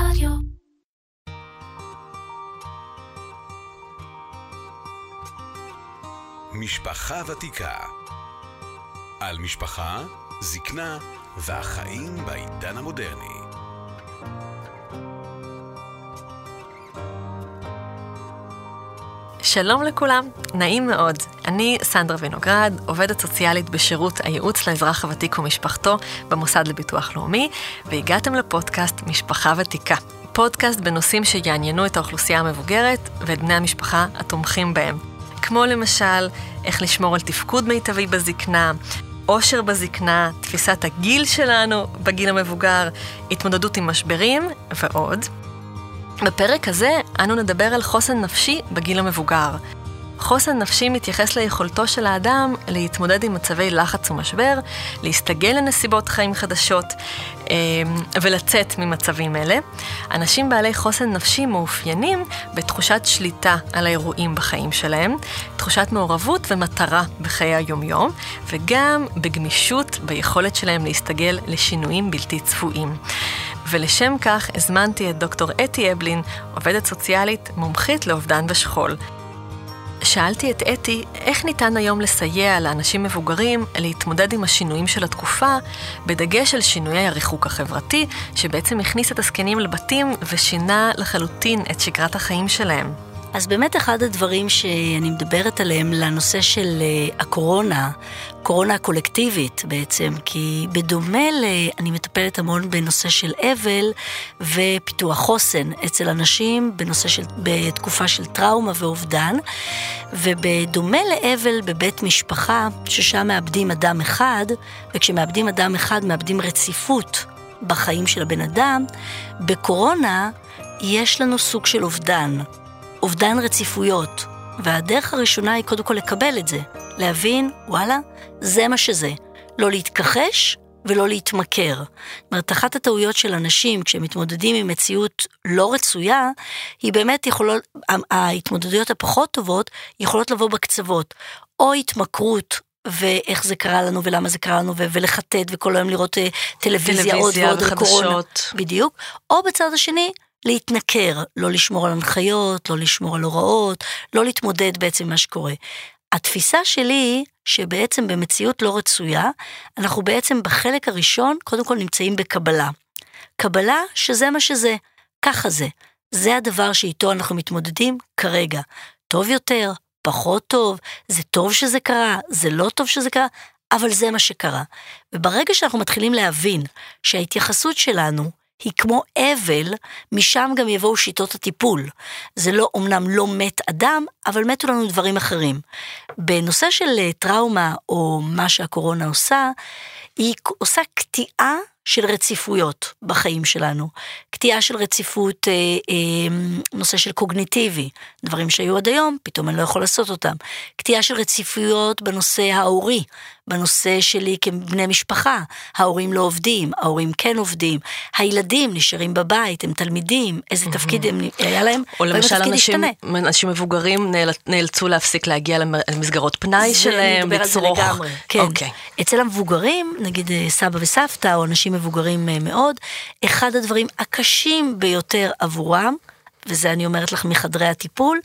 רדיו. משפחה ותיקה. על משפחה, זקנה והחיים בעידן המודרני. שלום לכולם, נעים מאוד. אני סנדרה וינוגרד, עובדת סוציאלית בשירות הייעוץ לאזרח הוותיק ומשפחתו במוסד לביטוח לאומי, והגעתם לפודקאסט משפחה ותיקה. פודקאסט בנושאים שיעניינו את האוכלוסייה המבוגרת ואת בני המשפחה התומכים בהם. כמו למשל, איך לשמור על תפקוד מיטבי בזקנה, אושר בזקנה, תפיסת הגיל שלנו בגיל המבוגר, התמודדות עם משברים ועוד. בפרק הזה אנו נדבר על חוסן נפשי בגיל המבוגר. חוסן נפשי מתייחס ליכולתו של האדם להתמודד עם מצבי לחץ ומשבר, להסתגל לנסיבות חיים חדשות אה, ולצאת ממצבים אלה. אנשים בעלי חוסן נפשי מאופיינים בתחושת שליטה על האירועים בחיים שלהם, תחושת מעורבות ומטרה בחיי היומיום, וגם בגמישות ביכולת שלהם להסתגל לשינויים בלתי צפויים. ולשם כך הזמנתי את דוקטור אתי אבלין, עובדת סוציאלית מומחית לאובדן ושכול. שאלתי את אתי איך ניתן היום לסייע לאנשים מבוגרים להתמודד עם השינויים של התקופה, בדגש על שינויי הריחוק החברתי, שבעצם הכניס את הזקנים לבתים ושינה לחלוטין את שגרת החיים שלהם. אז באמת אחד הדברים שאני מדברת עליהם לנושא של אה, הקורונה, קורונה הקולקטיבית בעצם, כי בדומה ל... אני מטפלת המון בנושא של אבל ופיתוח חוסן אצל אנשים בנושא של... בתקופה של טראומה ואובדן, ובדומה לאבל בבית משפחה, ששם מאבדים אדם אחד, וכשמאבדים אדם אחד מאבדים רציפות בחיים של הבן אדם, בקורונה יש לנו סוג של אובדן. אובדן רציפויות. והדרך הראשונה היא קודם כל לקבל את זה, להבין, וואלה, זה מה שזה. לא להתכחש ולא להתמכר. זאת אומרת, אחת הטעויות של אנשים כשהם מתמודדים עם מציאות לא רצויה, היא באמת יכולות, ההתמודדויות הפחות טובות יכולות לבוא בקצוות. או התמכרות ואיך זה קרה לנו ולמה זה קרה לנו ולחטט וכל היום לראות אה, טלוויזיה, טלוויזיה עוד ועוד על קורונה. בדיוק. או בצד השני, להתנכר, לא לשמור על הנחיות, לא לשמור על הוראות, לא להתמודד בעצם עם מה שקורה. התפיסה שלי היא שבעצם במציאות לא רצויה, אנחנו בעצם בחלק הראשון קודם כל נמצאים בקבלה. קבלה שזה מה שזה, ככה זה. זה הדבר שאיתו אנחנו מתמודדים כרגע. טוב יותר, פחות טוב, זה טוב שזה קרה, זה לא טוב שזה קרה, אבל זה מה שקרה. וברגע שאנחנו מתחילים להבין שההתייחסות שלנו היא כמו אבל, משם גם יבואו שיטות הטיפול. זה לא, אמנם לא מת אדם, אבל מתו לנו דברים אחרים. בנושא של אה, טראומה, או מה שהקורונה עושה, היא עושה קטיעה של רציפויות בחיים שלנו. קטיעה של רציפות, אה, אה, נושא של קוגניטיבי, דברים שהיו עד היום, פתאום אני לא יכול לעשות אותם. קטיעה של רציפויות בנושא ההורי, בנושא שלי כבני משפחה, ההורים לא עובדים, ההורים כן עובדים, הילדים נשארים בבית, הם תלמידים, איזה תפקיד הם, היה להם, או למשל אנשים, אנשים מבוגרים נאלצו להפסיק להגיע למסגרות פנאי שלהם, לצרוך. כן. Okay. אוקיי. אצל המבוגרים, נגיד אה, סבא וסבתא, או אנשים מבוגרים אה, מאוד, אחד הדברים הקשים ביותר עבורם, וזה אני אומרת לך מחדרי הטיפול,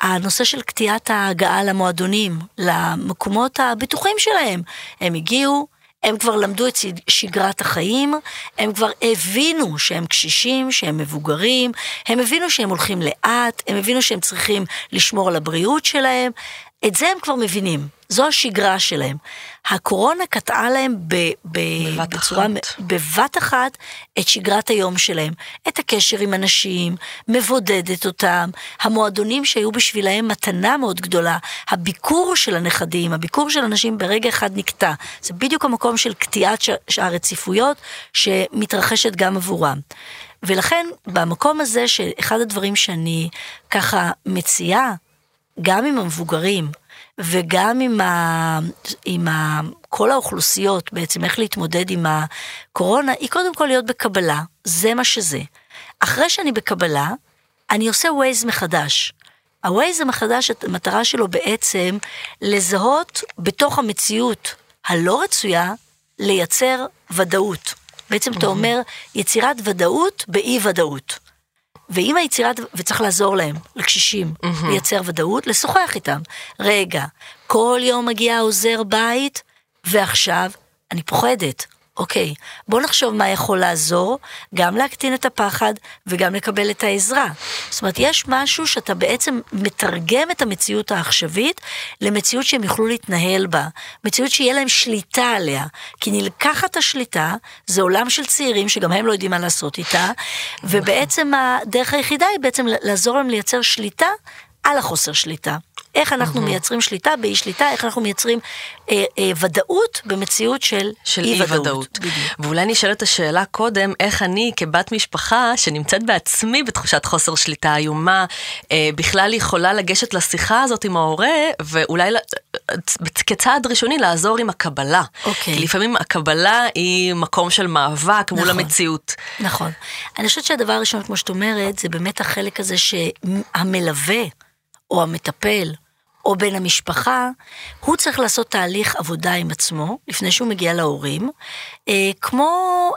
הנושא של קטיעת ההגעה למועדונים, למקומות הבטוחים שלהם. הם הגיעו, הם כבר למדו את שגרת החיים, הם כבר הבינו שהם קשישים, שהם מבוגרים, הם הבינו שהם הולכים לאט, הם הבינו שהם צריכים לשמור על הבריאות שלהם, את זה הם כבר מבינים. זו השגרה שלהם. הקורונה קטעה להם ב, ב, בבת בצורה, אחת. בבת אחת את שגרת היום שלהם. את הקשר עם אנשים, מבודדת אותם, המועדונים שהיו בשבילהם מתנה מאוד גדולה, הביקור של הנכדים, הביקור של אנשים ברגע אחד נקטע. זה בדיוק המקום של קטיעת הרציפויות שמתרחשת גם עבורם. ולכן במקום הזה שאחד הדברים שאני ככה מציעה, גם עם המבוגרים, וגם עם, ה, עם ה, כל האוכלוסיות בעצם, איך להתמודד עם הקורונה, היא קודם כל להיות בקבלה, זה מה שזה. אחרי שאני בקבלה, אני עושה ווייז מחדש. הווייז המחדש, המטרה שלו בעצם לזהות בתוך המציאות הלא רצויה, לייצר ודאות. בעצם אתה אומר יצירת ודאות באי ודאות. ואם היצירת, וצריך לעזור להם, לקשישים, לייצר ודאות, לשוחח איתם. רגע, כל יום מגיע עוזר בית, ועכשיו אני פוחדת. אוקיי, בוא נחשוב מה יכול לעזור, גם להקטין את הפחד וגם לקבל את העזרה. זאת אומרת, יש משהו שאתה בעצם מתרגם את המציאות העכשווית למציאות שהם יוכלו להתנהל בה, מציאות שיהיה להם שליטה עליה. כי נלקחת השליטה, זה עולם של צעירים שגם הם לא יודעים מה לעשות איתה, ובעצם הדרך היחידה היא בעצם לעזור להם לייצר שליטה על החוסר שליטה. איך אנחנו מייצרים שליטה באי שליטה, איך אנחנו מייצרים אה, אה, ודאות במציאות של, של אי ודאות. ואולי נשאל את השאלה קודם, איך אני כבת משפחה שנמצאת בעצמי בתחושת חוסר שליטה איומה, אה, בכלל יכולה לגשת לשיחה הזאת עם ההורה, ואולי כצעד ראשוני לעזור עם הקבלה. אוקיי. כי לפעמים הקבלה היא מקום של מאבק נכון, מול המציאות. נכון. אני חושבת שהדבר הראשון, כמו שאת אומרת, זה באמת החלק הזה שהמלווה, או המטפל, או בן המשפחה, הוא צריך לעשות תהליך עבודה עם עצמו, לפני שהוא מגיע להורים, אה, כמו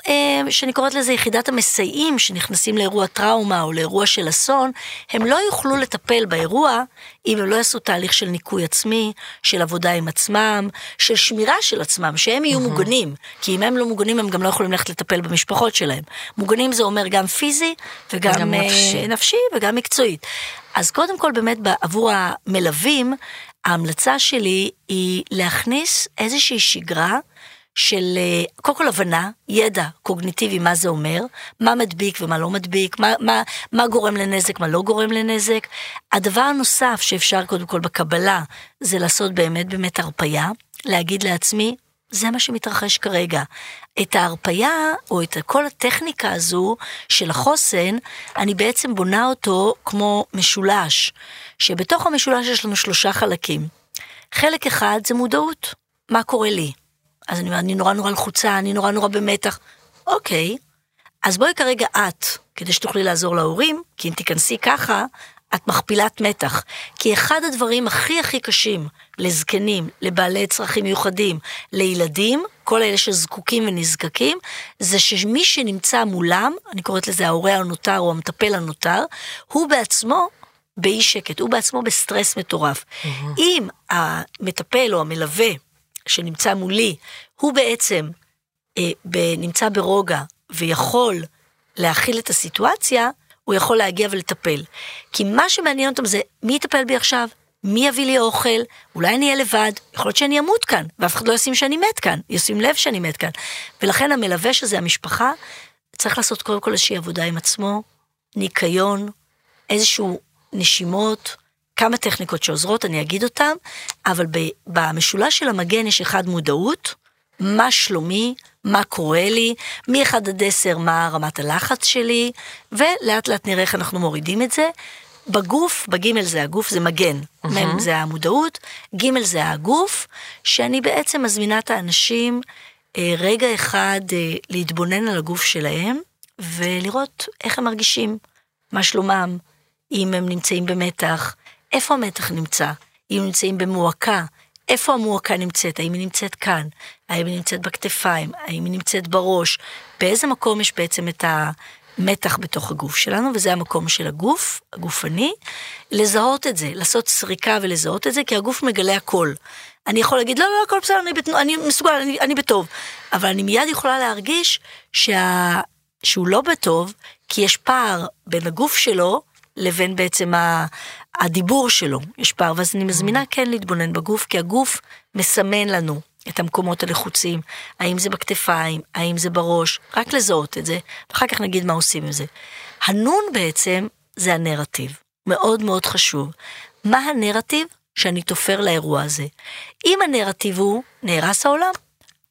אה, שאני קוראת לזה יחידת המסייעים שנכנסים לאירוע טראומה או לאירוע של אסון, הם לא יוכלו לטפל באירוע אם הם לא יעשו תהליך של ניקוי עצמי, של עבודה עם עצמם, של שמירה של עצמם, שהם יהיו mm-hmm. מוגנים, כי אם הם לא מוגנים הם גם לא יכולים ללכת לטפל במשפחות שלהם. מוגנים זה אומר גם פיזי וגם גם נפשי. אה, נפשי וגם מקצועית. אז קודם כל באמת עבור המלווים, ההמלצה שלי היא להכניס איזושהי שגרה של אה, קודם כל הבנה, ידע קוגניטיבי מה זה אומר, מה מדביק ומה לא מדביק, מה, מה, מה גורם לנזק, מה לא גורם לנזק. הדבר הנוסף שאפשר קודם כל בקבלה זה לעשות באמת באמת הרפייה, להגיד לעצמי, זה מה שמתרחש כרגע. את ההרפייה, או את כל הטכניקה הזו של החוסן, אני בעצם בונה אותו כמו משולש, שבתוך המשולש יש לנו שלושה חלקים. חלק אחד זה מודעות, מה קורה לי. אז אני אני נורא נורא לחוצה, אני נורא נורא במתח. אוקיי, אז בואי כרגע את, כדי שתוכלי לעזור להורים, כי אם תיכנסי ככה, את מכפילת מתח. כי אחד הדברים הכי הכי קשים לזקנים, לבעלי צרכים מיוחדים, לילדים, כל אלה שזקוקים ונזקקים, זה שמי שנמצא מולם, אני קוראת לזה ההורה הנותר או המטפל הנותר, הוא בעצמו באי שקט, הוא בעצמו בסטרס מטורף. Mm-hmm. אם המטפל או המלווה שנמצא מולי, הוא בעצם אה, ב, נמצא ברוגע ויכול להכיל את הסיטואציה, הוא יכול להגיע ולטפל. כי מה שמעניין אותם זה מי יטפל בי עכשיו, מי יביא לי אוכל, אולי אני אהיה לבד, יכול להיות שאני אמות כאן, ואף אחד לא ישים שאני מת כאן, ישים לב שאני מת כאן. ולכן המלווה שזה המשפחה, צריך לעשות קודם כל איזושהי עבודה עם עצמו, ניקיון, איזשהו נשימות, כמה טכניקות שעוזרות, אני אגיד אותן, אבל במשולש של המגן יש אחד מודעות, מה שלומי, מה קורה לי, מ-1 עד 10 מה רמת הלחץ שלי, ולאט לאט נראה איך אנחנו מורידים את זה. בגוף, בגימל זה הגוף, זה מגן, mm-hmm. מ' זה המודעות, גימל זה הגוף, שאני בעצם מזמינה את האנשים אה, רגע אחד אה, להתבונן על הגוף שלהם, ולראות איך הם מרגישים, מה שלומם, אם הם נמצאים במתח, איפה המתח נמצא, אם הם נמצאים במועקה, איפה המועקה נמצאת, האם היא נמצאת כאן, האם היא נמצאת בכתפיים, האם היא נמצאת בראש, באיזה מקום יש בעצם את המתח בתוך הגוף שלנו, וזה המקום של הגוף, הגופני, לזהות את זה, לעשות סריקה ולזהות את זה, כי הגוף מגלה הכל. אני יכול להגיד, לא, לא, הכל בסדר, אני, בת... אני מסוגל, אני, אני בטוב, אבל אני מיד יכולה להרגיש שה... שהוא לא בטוב, כי יש פער בין הגוף שלו לבין בעצם הדיבור שלו, יש פער, ואז אני מזמינה כן להתבונן בגוף, כי הגוף מסמן לנו את המקומות הלחוצים, האם זה בכתפיים, האם זה בראש, רק לזהות את זה, ואחר כך נגיד מה עושים עם זה. הנון בעצם זה הנרטיב, מאוד מאוד חשוב. מה הנרטיב שאני תופר לאירוע הזה? אם הנרטיב הוא, נהרס העולם,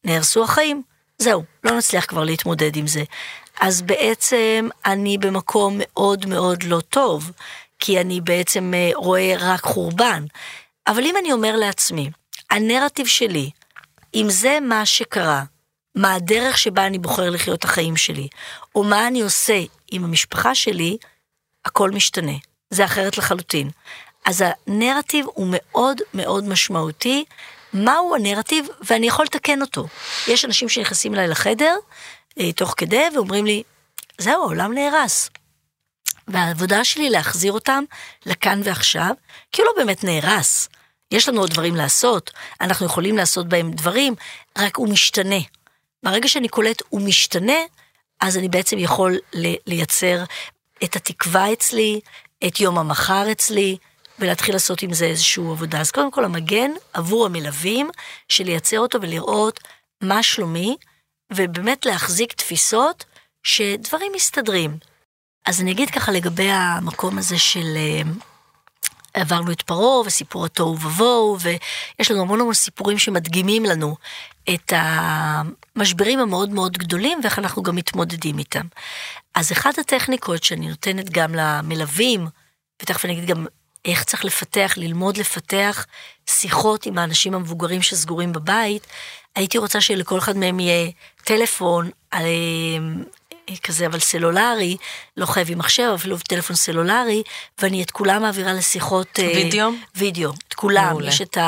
נהרסו החיים, זהו, לא נצליח כבר להתמודד עם זה. אז בעצם אני במקום מאוד מאוד לא טוב, כי אני בעצם אה, רואה רק חורבן. אבל אם אני אומר לעצמי, הנרטיב שלי, אם זה מה שקרה, מה הדרך שבה אני בוחר לחיות את החיים שלי, או מה אני עושה עם המשפחה שלי, הכל משתנה. זה אחרת לחלוטין. אז הנרטיב הוא מאוד מאוד משמעותי. מהו הנרטיב? ואני יכול לתקן אותו. יש אנשים שנכנסים אליי לחדר, אה, תוך כדי, ואומרים לי, זהו, העולם נהרס. והעבודה שלי להחזיר אותם לכאן ועכשיו, כי הוא לא באמת נהרס. יש לנו עוד דברים לעשות, אנחנו יכולים לעשות בהם דברים, רק הוא משתנה. ברגע שאני קולט הוא משתנה, אז אני בעצם יכול לייצר את התקווה אצלי, את יום המחר אצלי, ולהתחיל לעשות עם זה איזושהי עבודה. אז קודם כל המגן עבור המלווים, של לייצר אותו ולראות מה שלומי, ובאמת להחזיק תפיסות שדברים מסתדרים. אז אני אגיד ככה לגבי המקום הזה של אה, עברנו את פרעה וסיפור התוהו ובוהו, ויש לנו המון המון סיפורים שמדגימים לנו את המשברים המאוד מאוד גדולים ואיך אנחנו גם מתמודדים איתם. אז אחת הטכניקות שאני נותנת גם למלווים, ותכף אני אגיד גם איך צריך לפתח, ללמוד לפתח שיחות עם האנשים המבוגרים שסגורים בבית, הייתי רוצה שלכל אחד מהם יהיה טלפון אה, כזה, אבל סלולרי, לא חייבים מחשב, אפילו טלפון סלולרי, ואני את כולם מעבירה לשיחות... אה, וידאו? וידאו, את כולם. מעולה. יש את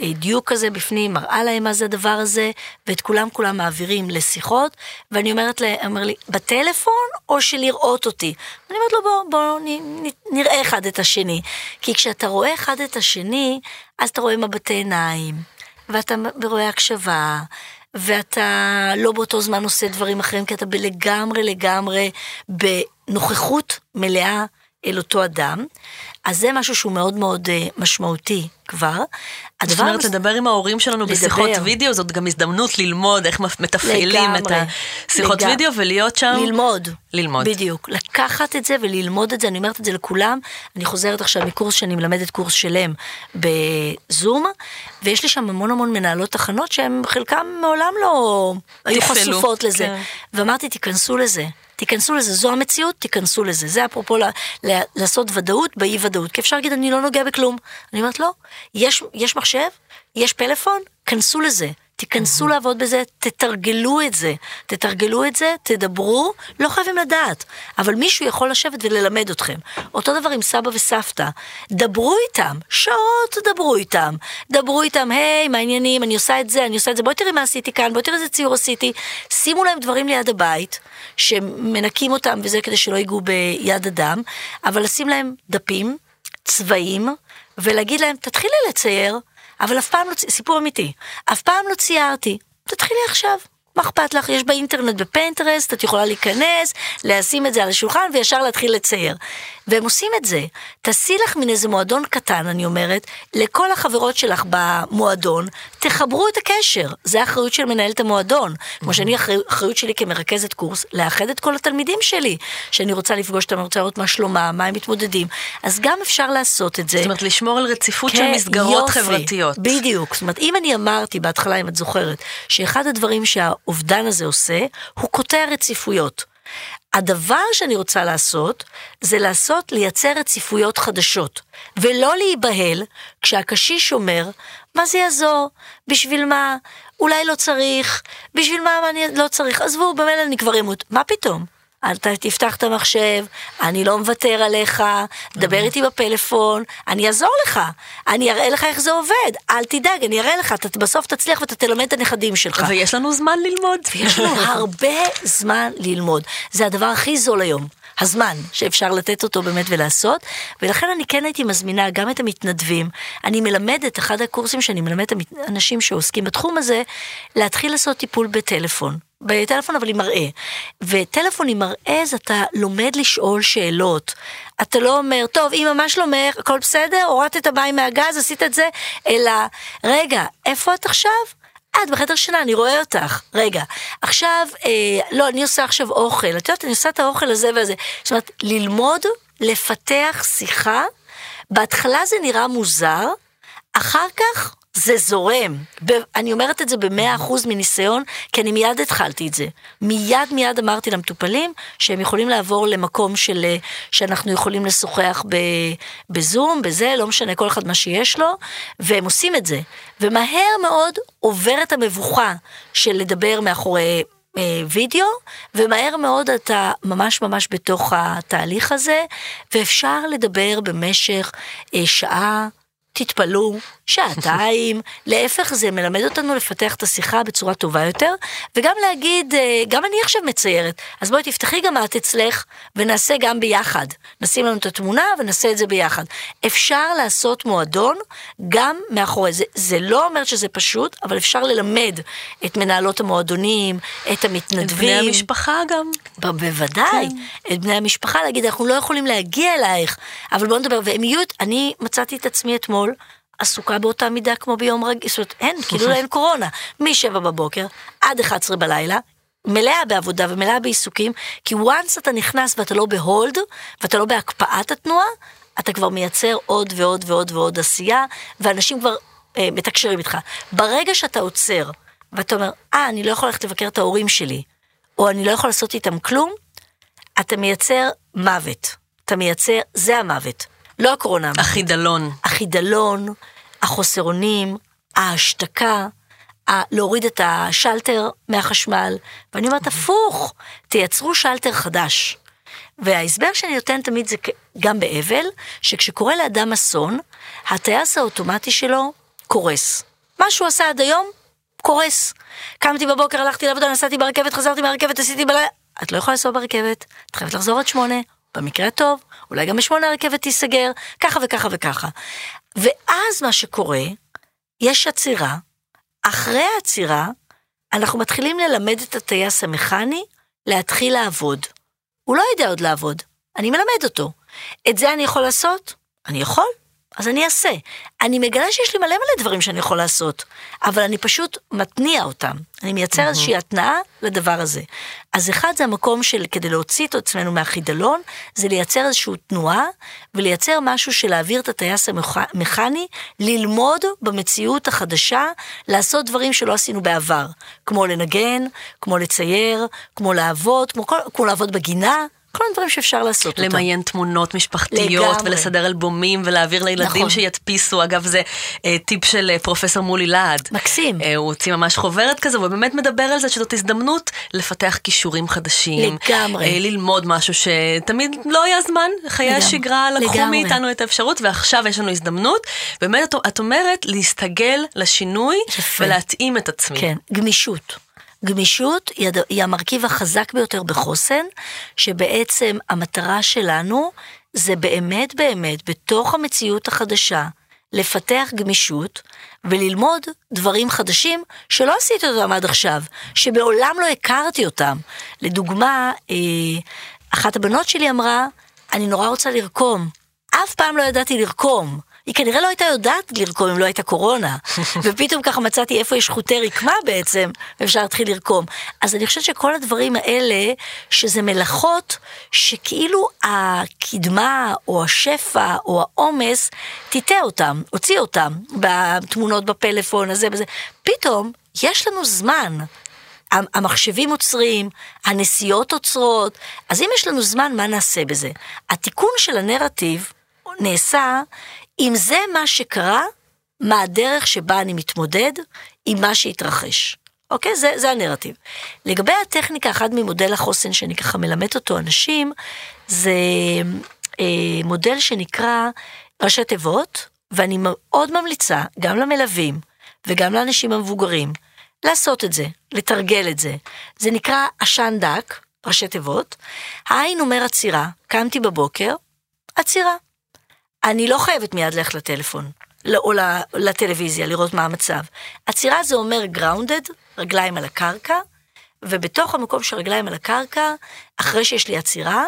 הדיוק הזה בפנים, מראה להם מה זה הדבר הזה, ואת כולם כולם מעבירים לשיחות, ואני אומרת להם, אומר לי, בטלפון או שלראות אותי? אני אומרת לו, בוא, בוא נראה אחד את השני. כי כשאתה רואה אחד את השני, אז אתה רואה מבטי עיניים, ואתה רואה הקשבה, ואתה לא באותו זמן עושה דברים אחרים, כי אתה לגמרי לגמרי בנוכחות מלאה אל אותו אדם. אז זה משהו שהוא מאוד מאוד uh, משמעותי כבר. זאת אומרת, לדבר עם ההורים שלנו לדבר. בשיחות וידאו, זאת גם הזדמנות ללמוד איך מתפעלים את השיחות לג... וידאו ולהיות שם. ללמוד. ללמוד. בדיוק. לקחת את זה וללמוד את זה, אני אומרת את זה לכולם. אני חוזרת עכשיו מקורס שאני מלמדת קורס שלם בזום, ויש לי שם המון המון מנהלות תחנות שהן חלקם מעולם לא היו חשופות לזה. כן. ואמרתי, תיכנסו לזה. תיכנסו לזה, זו המציאות, תיכנסו לזה. זה אפרופו לעשות ודאות באי ודאות, כי אפשר להגיד, אני לא נוגע בכלום. אני אומרת, לא, יש, יש מחשב, יש פלאפון, כנסו לזה. תיכנסו לעבוד בזה, תתרגלו את זה. תתרגלו את זה, תדברו, לא חייבים לדעת. אבל מישהו יכול לשבת וללמד אתכם. אותו דבר עם סבא וסבתא. דברו איתם, שעות דברו איתם. דברו איתם, היי, מה העניינים, אני עושה את זה, אני עושה את זה, בואי תראי מה עשיתי כאן, בואי תראי איזה ציור עשיתי. שימו להם דברים ליד הבית, שמנקים אותם וזה כדי שלא ייגעו ביד אדם, אבל לשים להם דפים, צבעים, ולהגיד להם, תתחילי לצייר. אבל אף פעם לא, סיפור אמיתי, אף פעם לא ציירתי, תתחילי עכשיו. מה אכפת לך? יש באינטרנט בפנטרסט, את יכולה להיכנס, לשים את זה על השולחן וישר להתחיל לצייר. והם עושים את זה. תעשי לך מן איזה מועדון קטן, אני אומרת, לכל החברות שלך במועדון, תחברו את הקשר. זה האחריות של מנהלת המועדון. כמו שאני, האחריות שלי כמרכזת קורס, לאחד את כל התלמידים שלי, שאני רוצה לפגוש אותם, אני רוצה לראות מה שלומם, מה הם מתמודדים. אז גם אפשר לעשות את זה. זאת אומרת, לשמור על רציפות כן, של מסגרות יופי, חברתיות. בדיוק. זאת אומרת, אם אני אמרתי בהתחלה, אם את זוכרת, שאחד הדברים שהאובדן הזה עושה, הוא קוטע רציפויות. הדבר שאני רוצה לעשות, זה לעשות, לייצר רציפויות חדשות, ולא להיבהל כשהקשיש אומר, מה זה יעזור? בשביל מה? אולי לא צריך, בשביל מה אני לא צריך? עזבו, במילא אני כבר אמות. מה פתאום? אתה תפתח את המחשב, אני לא מוותר עליך, דבר איתי בפלאפון, אני אעזור לך, אני אראה לך איך זה עובד, אל תדאג, אני אראה לך, אתה בסוף תצליח ואתה תלמד את הנכדים שלך. ויש לנו זמן ללמוד. ויש לנו הרבה זמן ללמוד. זה הדבר הכי זול היום. הזמן שאפשר לתת אותו באמת ולעשות, ולכן אני כן הייתי מזמינה גם את המתנדבים. אני מלמדת, אחד הקורסים שאני מלמדת אנשים שעוסקים בתחום הזה, להתחיל לעשות טיפול בטלפון. בטלפון אבל עם מראה. וטלפון עם מראה אז אתה לומד לשאול שאלות. אתה לא אומר, טוב, אם ממש שלומך, הכל בסדר, הורדת את המים מהגז, עשית את זה, אלא, רגע, איפה את עכשיו? את בחדר שינה, אני רואה אותך. רגע, עכשיו, אה, לא, אני עושה עכשיו אוכל. את יודעת, אני עושה את האוכל הזה והזה. זאת אומרת, ללמוד, לפתח שיחה, בהתחלה זה נראה מוזר, אחר כך זה זורם. אני אומרת את זה במאה אחוז מניסיון, כי אני מיד התחלתי את זה. מיד מיד אמרתי למטופלים שהם יכולים לעבור למקום של, אה, שאנחנו יכולים לשוחח בזום, בזה, לא משנה כל אחד מה שיש לו, והם עושים את זה. ומהר מאוד עוברת המבוכה של לדבר מאחורי אה, וידאו, ומהר מאוד אתה ממש ממש בתוך התהליך הזה, ואפשר לדבר במשך אה, שעה, תתפלאו, שעתיים, להפך זה מלמד אותנו לפתח את השיחה בצורה טובה יותר, וגם להגיד, אה, גם אני עכשיו מציירת, אז בואי תפתחי גם את אצלך, ונעשה גם ביחד. נשים לנו את התמונה ונעשה את זה ביחד. אפשר לעשות מועדון גם מאחורי זה. זה לא אומר שזה פשוט, אבל אפשר ללמד את מנהלות המועדונים, את המתנדבים. את בני המשפחה גם. בוודאי, כן. את בני המשפחה, להגיד, אנחנו לא יכולים להגיע אלייך, אבל בואו נדבר, והם יהיו, אני מצאתי את עצמי אתמול, עסוקה באותה מידה כמו ביום רגיל, זאת אומרת, אין, כאילו אין קורונה. מ-7 בבוקר עד 11 בלילה, מלאה בעבודה ומלאה בעיסוקים, כי once אתה נכנס ואתה לא בהולד, ואתה לא בהקפאת התנועה, אתה כבר מייצר עוד ועוד ועוד ועוד עשייה, ואנשים כבר אה, מתקשרים איתך. ברגע שאתה עוצר, ואתה אומר, אה, אני לא יכול ללכת לבקר את ההורים שלי, או אני לא יכול לעשות איתם כלום, אתה מייצר מוות. אתה מייצר, זה המוות. לא הקורונה. החידלון. החידלון, החוסר אונים, ההשתקה, ה- להוריד את השלטר מהחשמל. ואני אומרת, הפוך, תייצרו שלטר חדש. וההסבר שאני נותן תמיד זה גם באבל, שכשקורה לאדם אסון, הטייס האוטומטי שלו קורס. מה שהוא עשה עד היום, קורס. קמתי בבוקר, הלכתי לעבודה, נסעתי ברכבת, חזרתי מהרכבת, עשיתי בלילה. את לא יכולה לנסוע ברכבת, את חייבת לחזור עד שמונה, במקרה הטוב, אולי גם בשמונה הרכבת תיסגר, ככה וככה וככה. ואז מה שקורה, יש עצירה, אחרי העצירה, אנחנו מתחילים ללמד את הטייס המכני להתחיל לעבוד. הוא לא יודע עוד לעבוד, אני מלמד אותו. את זה אני יכול לעשות? אני יכול, אז אני אעשה. אני מגלה שיש לי מלא מלא דברים שאני יכול לעשות, אבל אני פשוט מתניע אותם. אני מייצר mm-hmm. איזושהי התנעה לדבר הזה. אז אחד זה המקום של, כדי להוציא את עצמנו מהחידלון, זה לייצר איזושהי תנועה, ולייצר משהו של להעביר את הטייס המכני, ללמוד במציאות החדשה, לעשות דברים שלא עשינו בעבר, כמו לנגן, כמו לצייר, כמו לעבוד, כמו, כל, כמו לעבוד בגינה, כל הדברים שאפשר לעשות אותם. למיין תמונות משפחתיות, לגמרי. ולסדר אלבומים, ולהעביר לילדים נכון. שידפיסו. אגב, זה אה, טיפ של אה, פרופסור מולי להד. מקסים. אה, הוא הוציא ממש חוברת כזו, ובאמת מדבר על זה שזאת הזדמנות לפתח כישורים חדשים. לגמרי. אה, ללמוד משהו שתמיד לא היה זמן. חיי לגמרי. השגרה לקחו לגמרי. מאיתנו את האפשרות, ועכשיו יש לנו הזדמנות. באמת, את, את אומרת להסתגל לשינוי, יפה. ולהתאים את עצמי. כן, גמישות. גמישות היא המרכיב החזק ביותר בחוסן, שבעצם המטרה שלנו זה באמת באמת, בתוך המציאות החדשה, לפתח גמישות וללמוד דברים חדשים שלא עשיתי אותם עד עכשיו, שמעולם לא הכרתי אותם. לדוגמה, אה, אחת הבנות שלי אמרה, אני נורא רוצה לרקום. אף פעם לא ידעתי לרקום. היא כנראה לא הייתה יודעת לרקום אם לא הייתה קורונה. ופתאום ככה מצאתי איפה יש חוטי רקמה בעצם, ואפשר להתחיל לרקום. אז אני חושבת שכל הדברים האלה, שזה מלאכות שכאילו הקדמה, או השפע, או העומס, תיטה אותם, הוציא אותם, בתמונות בפלאפון, הזה וזה. פתאום יש לנו זמן. המחשבים עוצרים, הנסיעות עוצרות, אז אם יש לנו זמן, מה נעשה בזה? התיקון של הנרטיב נעשה אם זה מה שקרה, מה הדרך שבה אני מתמודד עם מה שהתרחש. אוקיי? זה, זה הנרטיב. לגבי הטכניקה, אחד ממודל החוסן שאני ככה מלמד אותו אנשים, זה אה, מודל שנקרא ראשי תיבות, ואני מאוד ממליצה, גם למלווים וגם לאנשים המבוגרים, לעשות את זה, לתרגל את זה. זה נקרא עשן דק, ראשי תיבות. העין אומר עצירה, קמתי בבוקר, עצירה. אני לא חייבת מיד ללכת לטלפון, או לטלוויזיה, לראות מה המצב. עצירה זה אומר grounded, רגליים על הקרקע, ובתוך המקום של רגליים על הקרקע, אחרי שיש לי עצירה,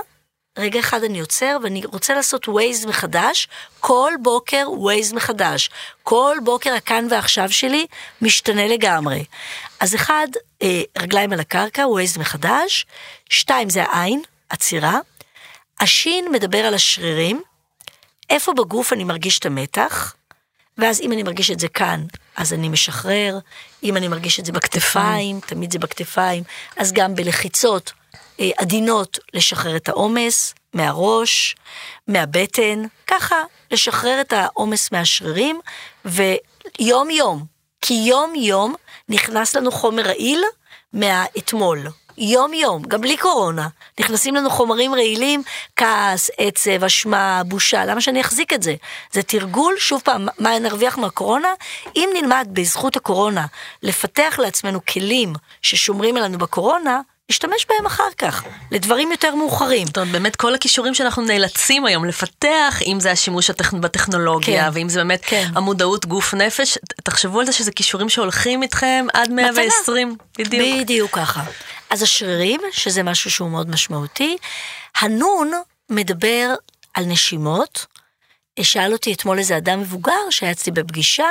רגע אחד אני עוצר ואני רוצה לעשות ווייז מחדש, כל בוקר ווייז מחדש. כל בוקר הכאן ועכשיו שלי משתנה לגמרי. אז אחד, אה, רגליים על הקרקע, ווייז מחדש, שתיים זה העין, עצירה. השין מדבר על השרירים, איפה בגוף אני מרגיש את המתח, ואז אם אני מרגיש את זה כאן, אז אני משחרר, אם אני מרגיש את זה בכתפיים, תמיד זה בכתפיים, אז גם בלחיצות אה, עדינות לשחרר את העומס מהראש, מהבטן, ככה לשחרר את העומס מהשרירים, ויום יום, כי יום יום נכנס לנו חומר רעיל מהאתמול. יום-יום, גם בלי קורונה. נכנסים לנו חומרים רעילים, כעס, עצב, אשמה, בושה, למה שאני אחזיק את זה? זה תרגול, שוב פעם, מה נרוויח מהקורונה? אם נלמד בזכות הקורונה לפתח לעצמנו כלים ששומרים עלינו בקורונה, נשתמש בהם אחר כך, לדברים יותר מאוחרים. זאת אומרת, באמת כל הכישורים שאנחנו נאלצים היום לפתח, אם זה השימוש הטכ... בטכנולוגיה, כן, ואם זה באמת כן. המודעות גוף נפש, תחשבו על זה שזה כישורים שהולכים איתכם עד 120, בדיוק. בדיוק ככה. אז השרירים, שזה משהו שהוא מאוד משמעותי, הנון מדבר על נשימות. שאל אותי אתמול איזה אדם מבוגר שהיה אצלי בפגישה,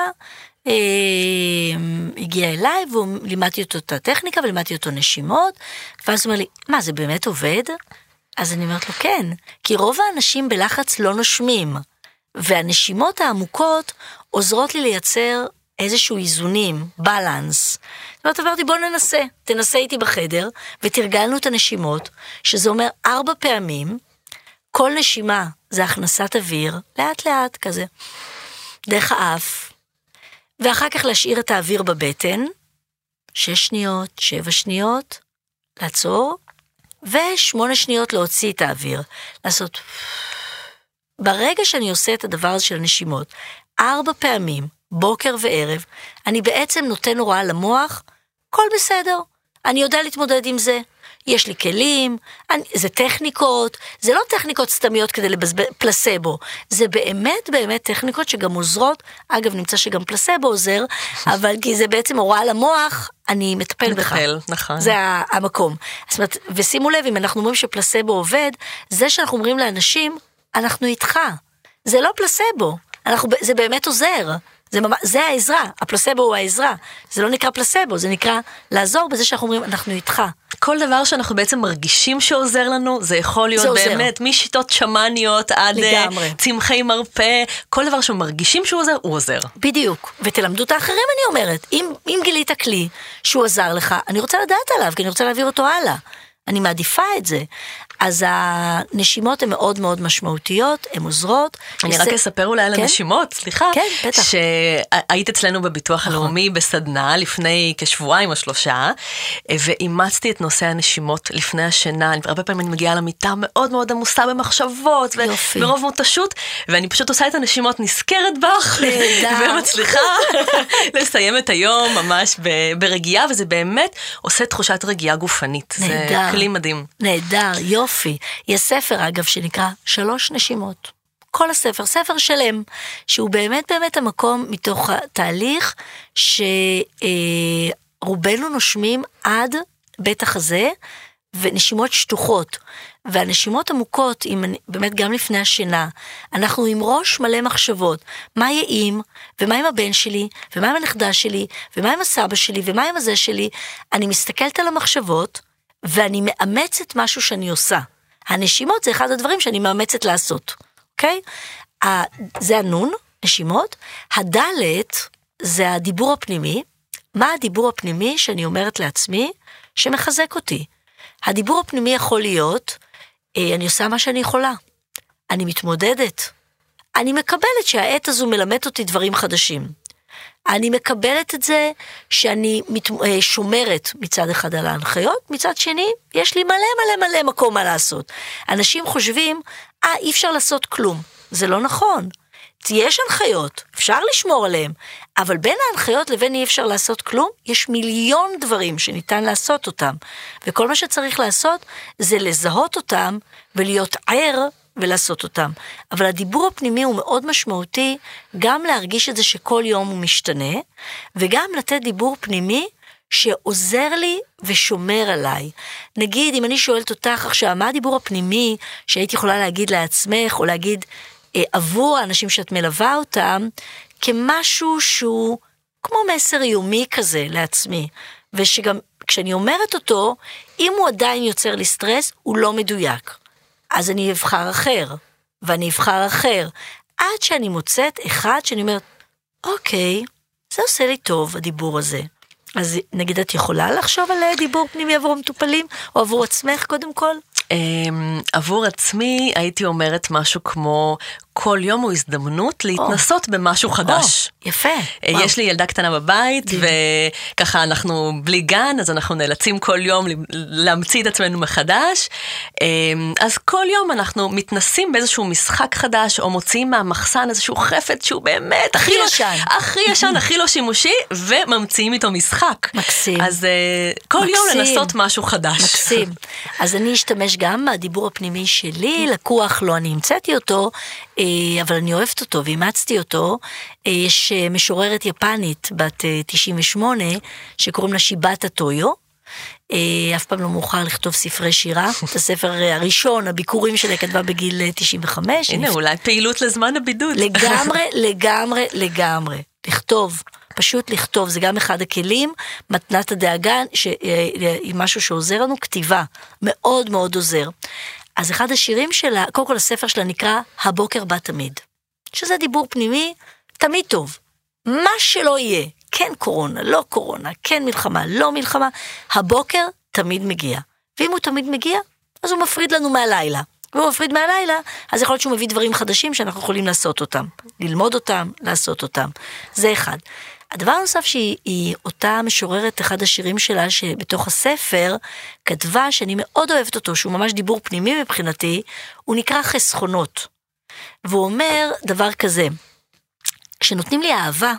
הגיע אליי ולימדתי אותו את הטכניקה ולימדתי אותו נשימות, ואז הוא אומר לי, מה, זה באמת עובד? אז אני אומרת לו, כן, כי רוב האנשים בלחץ לא נושמים, והנשימות העמוקות עוזרות לי לייצר איזשהו איזונים, בלנס. זאת אומרת, אמרתי, בוא ננסה, תנסה איתי בחדר, ותרגלנו את הנשימות, שזה אומר ארבע פעמים, כל נשימה זה הכנסת אוויר, לאט לאט כזה, דרך האף, ואחר כך להשאיר את האוויר בבטן, שש שניות, שבע שניות, לעצור, ושמונה שניות להוציא את האוויר, לעשות... ברגע שאני עושה את הדבר הזה של הנשימות, ארבע פעמים, בוקר וערב, אני בעצם נותן הוראה למוח, הכל בסדר, אני יודע להתמודד עם זה. יש לי כלים, אני, זה טכניקות, זה לא טכניקות סתמיות כדי לבזבז פלסבו, זה באמת באמת טכניקות שגם עוזרות, אגב נמצא שגם פלסבו עוזר, אבל כי זה בעצם הוראה למוח, אני מטפל בך. מטפל, נכון. זה המקום. זאת אומרת, ושימו לב, אם אנחנו אומרים שפלסבו עובד, זה שאנחנו אומרים לאנשים, אנחנו איתך. זה לא פלסבו, אנחנו, זה באמת עוזר. זה, ממש, זה העזרה, הפלסבו הוא העזרה. זה לא נקרא פלסבו, זה נקרא לעזור בזה שאנחנו אומרים, אנחנו איתך. כל דבר שאנחנו בעצם מרגישים שעוזר לנו, זה יכול להיות זה עוזר. באמת משיטות שמאניות עד אה, לגמרי. צמחי מרפא, כל דבר שמרגישים שהוא עוזר, הוא עוזר. בדיוק, ותלמדו את האחרים אני אומרת, אם, אם גילית כלי שהוא עזר לך, אני רוצה לדעת עליו, כי אני רוצה להעביר אותו הלאה. אני מעדיפה את זה. אז הנשימות הן מאוד מאוד משמעותיות, הן עוזרות. אני וזה- רק אספר אולי על כן? הנשימות, סליחה. כן, בטח. שהיית אצלנו בביטוח נכון. הלאומי בסדנה לפני כשבועיים או שלושה, ואימצתי את נושא הנשימות לפני השינה. אני- הרבה פעמים אני מגיעה למיטה מאוד מאוד עמוסה במחשבות, יופי. ברוב מותשות, ואני פשוט עושה את הנשימות, נזכרת בך. ומצליחה לסיים את היום ממש ברגיעה, וזה באמת עושה תחושת רגיעה גופנית. זה נהדר. כלי מדהים. נהדר, יופי. יש ספר, אגב, שנקרא שלוש נשימות. כל הספר, ספר שלם, שהוא באמת באמת המקום מתוך התהליך שרובנו נושמים עד בית החזה, ונשימות שטוחות. והנשימות עמוקות, אם אני, באמת גם לפני השינה, אנחנו עם ראש מלא מחשבות. מה יהיה אם, ומה עם הבן שלי, ומה עם הנכדה שלי, ומה עם הסבא שלי, ומה עם הזה שלי. אני מסתכלת על המחשבות, ואני מאמצת משהו שאני עושה. הנשימות זה אחד הדברים שאני מאמצת לעשות, אוקיי? ה- זה הנון, נשימות. הדלת זה הדיבור הפנימי. מה הדיבור הפנימי שאני אומרת לעצמי שמחזק אותי? הדיבור הפנימי יכול להיות, אה, אני עושה מה שאני יכולה. אני מתמודדת. אני מקבלת שהעת הזו מלמדת אותי דברים חדשים. אני מקבלת את זה שאני מת, אה, שומרת מצד אחד על ההנחיות, מצד שני, יש לי מלא מלא מלא מקום מה לעשות. אנשים חושבים, אה, אי אפשר לעשות כלום. זה לא נכון. יש הנחיות, אפשר לשמור עליהן, אבל בין ההנחיות לבין אי אפשר לעשות כלום, יש מיליון דברים שניתן לעשות אותם. וכל מה שצריך לעשות זה לזהות אותם ולהיות ער ולעשות אותם. אבל הדיבור הפנימי הוא מאוד משמעותי, גם להרגיש את זה שכל יום הוא משתנה, וגם לתת דיבור פנימי שעוזר לי ושומר עליי. נגיד, אם אני שואלת אותך עכשיו, מה הדיבור הפנימי שהיית יכולה להגיד לעצמך, או להגיד אה, עבור האנשים שאת מלווה אותם, כמשהו שהוא כמו מסר יומי כזה לעצמי, ושגם כשאני אומרת אותו, אם הוא עדיין יוצר לי סטרס, הוא לא מדויק. אז אני אבחר אחר, ואני אבחר אחר, עד שאני מוצאת אחד שאני אומרת, אוקיי, זה עושה לי טוב, הדיבור הזה. אז נגיד את יכולה לחשוב על דיבור פנימי עבור המטופלים, או עבור עצמך קודם כל? אמ, עבור עצמי הייתי אומרת משהו כמו, כל יום הוא הזדמנות להתנסות במשהו חדש. או, יפה. אה, וואו. יש לי ילדה קטנה בבית, מדהים. וככה אנחנו בלי גן, אז אנחנו נאלצים כל יום להמציא את עצמנו מחדש. אמ, אז כל יום אנחנו מתנסים באיזשהו משחק חדש, או מוציאים מהמחסן איזשהו חפץ שהוא באמת הכי לא- ישן. הכי ישן, הכי לא שימושי, וממציאים איתו משחק. מקסים. אז אה, כל יום מקסים. לנסות משהו חדש. מקסים. אז אני אשתמש גם בדיבור הפנימי שלי, לקוח לא אני המצאתי אותו, אה, אבל אני אוהבת אותו ואימצתי אותו. אה, יש אה, משוררת יפנית בת אה, 98, שקוראים לה שיבטה טויו. אף פעם לא מאוחר לכתוב ספרי שירה. את הספר הראשון, הביקורים שלה כתבה בגיל אה, 95. הנה, אולי פעילות לזמן הבידוד. לגמרי, לגמרי, לגמרי. לכתוב, פשוט לכתוב, זה גם אחד הכלים. מתנת הדאגה, שהיא משהו שעוזר לנו, כתיבה. מאוד מאוד עוזר. אז אחד השירים שלה, קודם כל הספר שלה נקרא הבוקר בא תמיד. שזה דיבור פנימי, תמיד טוב. מה שלא יהיה, כן קורונה, לא קורונה, כן מלחמה, לא מלחמה, הבוקר תמיד מגיע. ואם הוא תמיד מגיע, אז הוא מפריד לנו מהלילה. והוא מפריד מהלילה, אז יכול להיות שהוא מביא דברים חדשים שאנחנו יכולים לעשות אותם. ללמוד אותם, לעשות אותם. זה אחד. הדבר הנוסף שהיא, היא אותה משוררת, אחד השירים שלה, שבתוך הספר, כתבה, שאני מאוד אוהבת אותו, שהוא ממש דיבור פנימי מבחינתי, הוא נקרא חסכונות. והוא אומר דבר כזה, כשנותנים לי אהבה,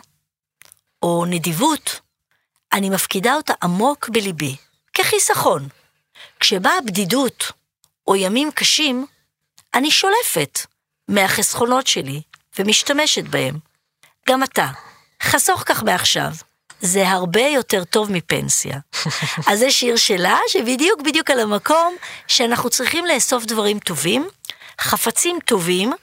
או נדיבות, אני מפקידה אותה עמוק בליבי, כחיסכון. כשבאה הבדידות, או ימים קשים, אני שולפת מהחסכונות שלי ומשתמשת בהם. גם אתה, חסוך כך מעכשיו. זה הרבה יותר טוב מפנסיה. אז זה שיר שלה, שבדיוק בדיוק על המקום שאנחנו צריכים לאסוף דברים טובים, חפצים טובים,